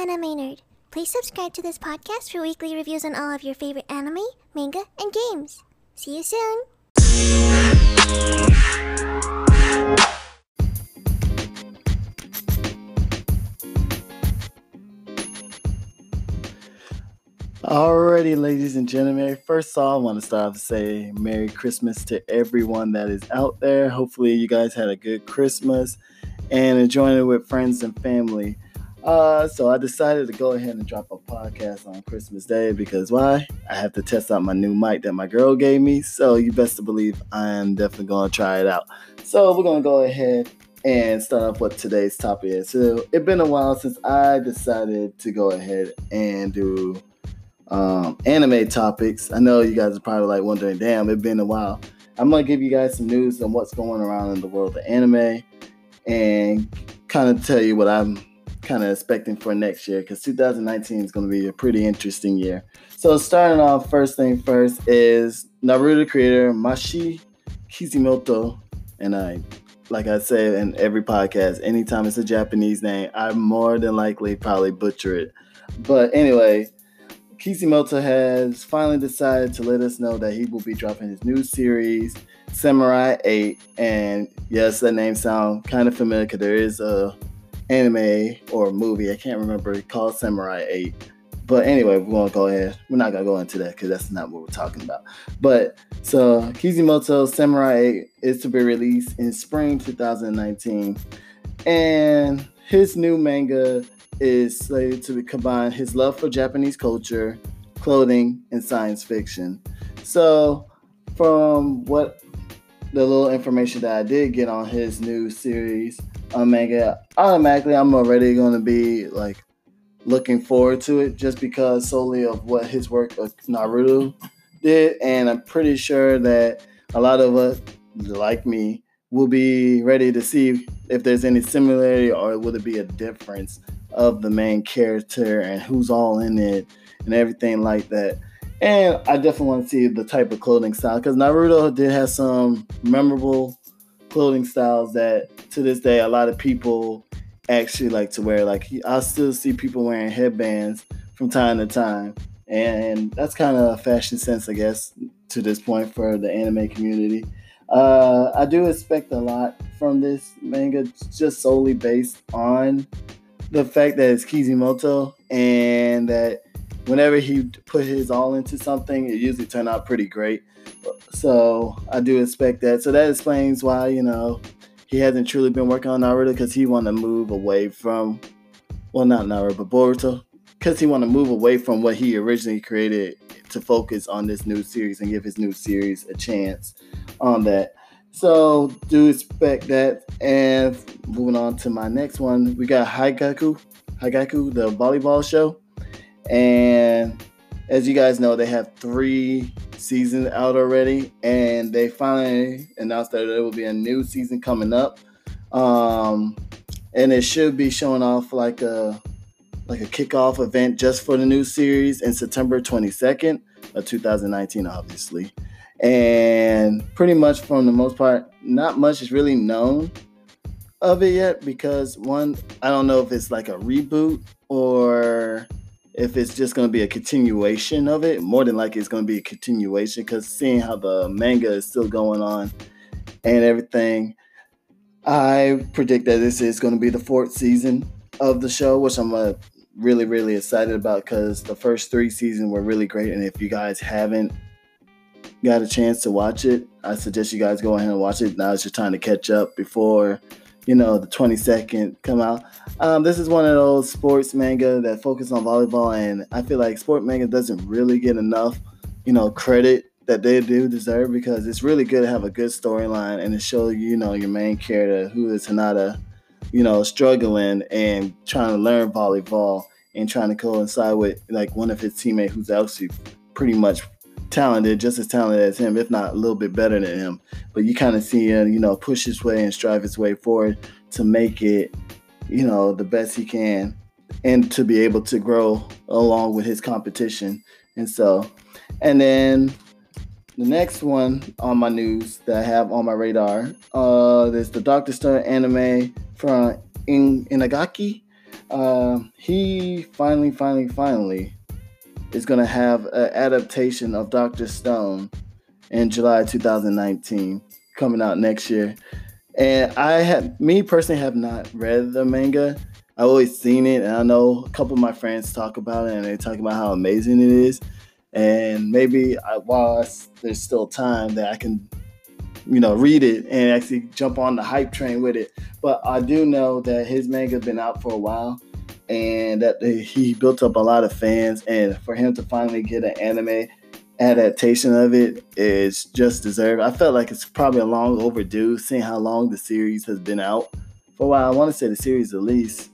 Anime Maynard. Please subscribe to this podcast for weekly reviews on all of your favorite anime, manga, and games. See you soon! Alrighty, ladies and gentlemen. First of all, I want to start off to say Merry Christmas to everyone that is out there. Hopefully, you guys had a good Christmas and enjoying it with friends and family. Uh, so I decided to go ahead and drop a podcast on Christmas Day because why? I have to test out my new mic that my girl gave me. So you best to believe I am definitely going to try it out. So we're going to go ahead and start off what today's topic is. So it's been a while since I decided to go ahead and do um, anime topics. I know you guys are probably like wondering, damn, it's been a while. I'm gonna give you guys some news on what's going around in the world of anime and kind of tell you what I'm kind of expecting for next year because 2019 is going to be a pretty interesting year. So starting off, first thing first is Naruto creator Mashi Kishimoto, and I, like I said in every podcast, anytime it's a Japanese name, I more than likely probably butcher it. But anyway, Kishimoto has finally decided to let us know that he will be dropping his new series, Samurai 8. And yes, that name sounds kind of familiar because there is a anime or movie, I can't remember, called Samurai 8. But anyway, we're gonna go ahead. We're not gonna go into that because that's not what we're talking about. But so Kishimoto Samurai 8 is to be released in spring 2019. And his new manga is slated to combine his love for Japanese culture, clothing, and science fiction. So, from what the little information that I did get on his new series on manga, automatically I'm already going to be like looking forward to it just because solely of what his work of Naruto did, and I'm pretty sure that a lot of us, like me, will be ready to see if there's any similarity or would it be a difference of the main character and who's all in it and everything like that. And I definitely want to see the type of clothing style because Naruto did have some memorable clothing styles that to this day a lot of people actually like to wear. Like I still see people wearing headbands from time to time, and that's kind of a fashion sense, I guess, to this point for the anime community. Uh, I do expect a lot from this manga, just solely based on the fact that it's Kishimoto and that whenever he put his all into something, it usually turned out pretty great. So I do expect that. So that explains why you know he hasn't truly been working on Naruto because he want to move away from, well, not Naruto, but Boruto, because he want to move away from what he originally created to focus on this new series and give his new series a chance on that. So do expect that. And moving on to my next one, we got Haigaku, Haigaku, the volleyball show. And as you guys know, they have three seasons out already, and they finally announced that there will be a new season coming up. Um, and it should be showing off like a like a kickoff event just for the new series in September 22nd of 2019, obviously. And pretty much from the most part, not much is really known of it yet because one, I don't know if it's like a reboot or if it's just going to be a continuation of it. More than likely, it's going to be a continuation because seeing how the manga is still going on and everything, I predict that this is going to be the fourth season of the show, which I'm uh, really, really excited about because the first three seasons were really great. And if you guys haven't got a chance to watch it, I suggest you guys go ahead and watch it. Now it's your time to catch up before, you know, the 22nd come out. Um, this is one of those sports manga that focus on volleyball, and I feel like sport manga doesn't really get enough, you know, credit that they do deserve because it's really good to have a good storyline and to show you know your main character who is Hinata, you know, struggling and trying to learn volleyball and trying to coincide with like one of his teammates who's actually pretty much talented, just as talented as him, if not a little bit better than him. But you kind of see him, you know, push his way and strive his way forward to make it, you know, the best he can and to be able to grow along with his competition. And so, and then the next one on my news that I have on my radar, uh, there's the Doctor Stone anime from In- Inagaki. uh, he finally, finally, finally is going to have an adaptation of Doctor Stone in July 2019, coming out next year. And I have, me personally, have not read the manga. I've always seen it, and I know a couple of my friends talk about it, and they talk about how amazing it is. And maybe I, while there's still time that I can, you know, read it and actually jump on the hype train with it. But I do know that his manga been out for a while, and that he built up a lot of fans. And for him to finally get an anime adaptation of it is just deserved. I felt like it's probably a long overdue, seeing how long the series has been out for a while. I want to say the series at least,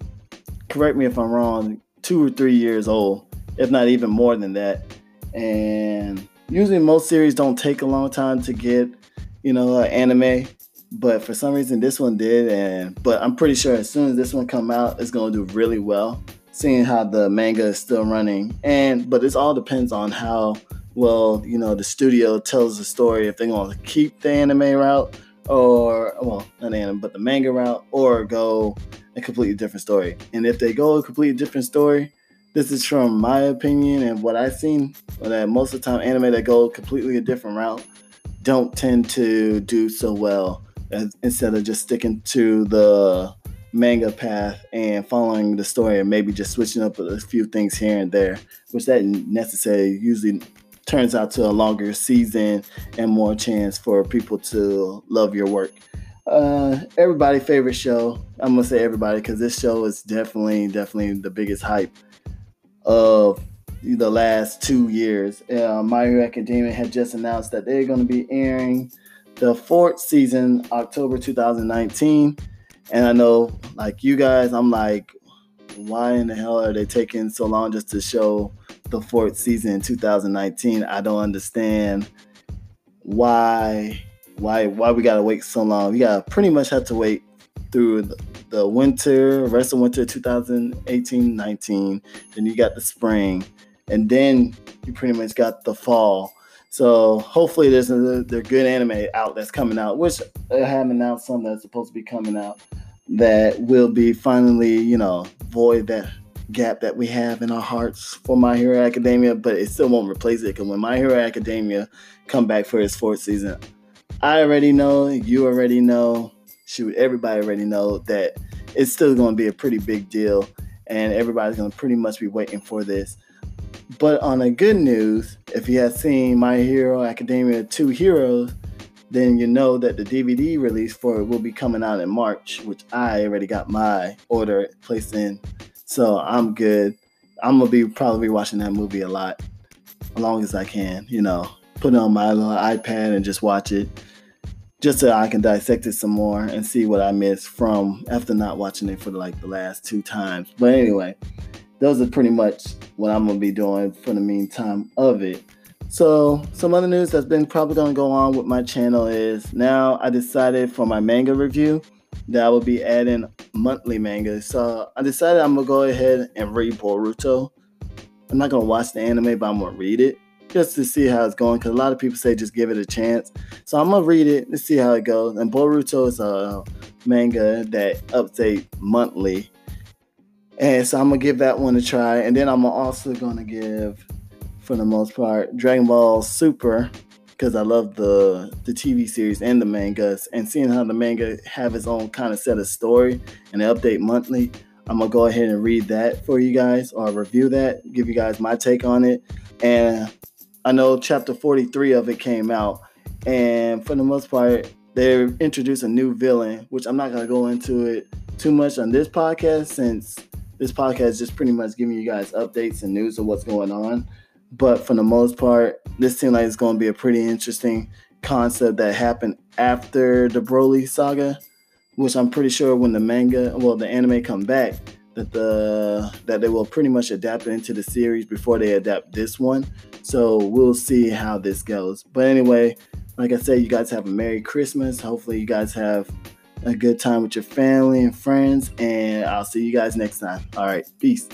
correct me if I'm wrong, two or three years old, if not even more than that. And usually most series don't take a long time to get, you know, an anime. But for some reason this one did, and but I'm pretty sure as soon as this one come out, it's gonna do really well. Seeing how the manga is still running, and but it all depends on how well, you know, the studio tells the story if they're going to keep the anime route or, well, not anime, but the manga route or go a completely different story. And if they go a completely different story, this is from my opinion and what I've seen, that most of the time anime that go completely a different route don't tend to do so well instead of just sticking to the manga path and following the story and maybe just switching up a few things here and there, which that necessarily usually turns out to a longer season and more chance for people to love your work. Uh, everybody favorite show. I'm gonna say everybody because this show is definitely, definitely the biggest hype of the last two years. Uh, My Hero Academia had just announced that they're to be airing the fourth season October 2019, and I know, like you guys, I'm like, why in the hell are they taking so long just to show the fourth season in 2019. I don't understand why why why we gotta wait so long. We gotta pretty much have to wait through the, the winter, rest of winter 2018-19. Then you got the spring, and then you pretty much got the fall. So hopefully there's a good anime out that's coming out, which I have announced some that's supposed to be coming out that will be finally, you know, void that gap that we have in our hearts for My Hero Academia, but it still won't replace it because when My Hero Academia come back for its fourth season, I already know, you already know, shoot, everybody already know that it's still going to be a pretty big deal, and everybody's going to pretty much be waiting for this. But on a good news, if you have seen My Hero Academia 2 Heroes, then you know that the DVD release for it will be coming out in March, which I already got my order placed in so I'm good. I'm gonna be probably watching that movie a lot, as long as I can. You know, put it on my little iPad and just watch it, just so I can dissect it some more and see what I missed from after not watching it for like the last two times. But anyway, those are pretty much what I'm gonna be doing for the meantime of it. So some other news that's been probably gonna go on with my channel is now I decided for my manga review that I will be adding monthly manga. So I decided I'm gonna go ahead and read Boruto. I'm not gonna watch the anime, but I'm gonna read it just to see how it's going. Because a lot of people say just give it a chance. So I'm gonna read it and see how it goes. And Boruto is a manga that update monthly, and so I'm gonna give that one a try. And then I'm also gonna give, for the most part, Dragon Ball Super because I love the the TV series and the mangas, and seeing how the manga have its own kind of set of story and they update monthly. I'm gonna go ahead and read that for you guys or review that, give you guys my take on it. And I know chapter 43 of it came out, and for the most part, they introduced a new villain, which I'm not gonna go into it too much on this podcast since this podcast is just pretty much giving you guys updates and news of what's going on. But for the most part, this seems like it's going to be a pretty interesting concept that happened after the Broly saga, which I'm pretty sure when the manga, well, the anime come back, that the that they will pretty much adapt it into the series before they adapt this one. So we'll see how this goes. But anyway, like I said, you guys have a Merry Christmas. Hopefully, you guys have a good time with your family and friends. And I'll see you guys next time. All right, peace.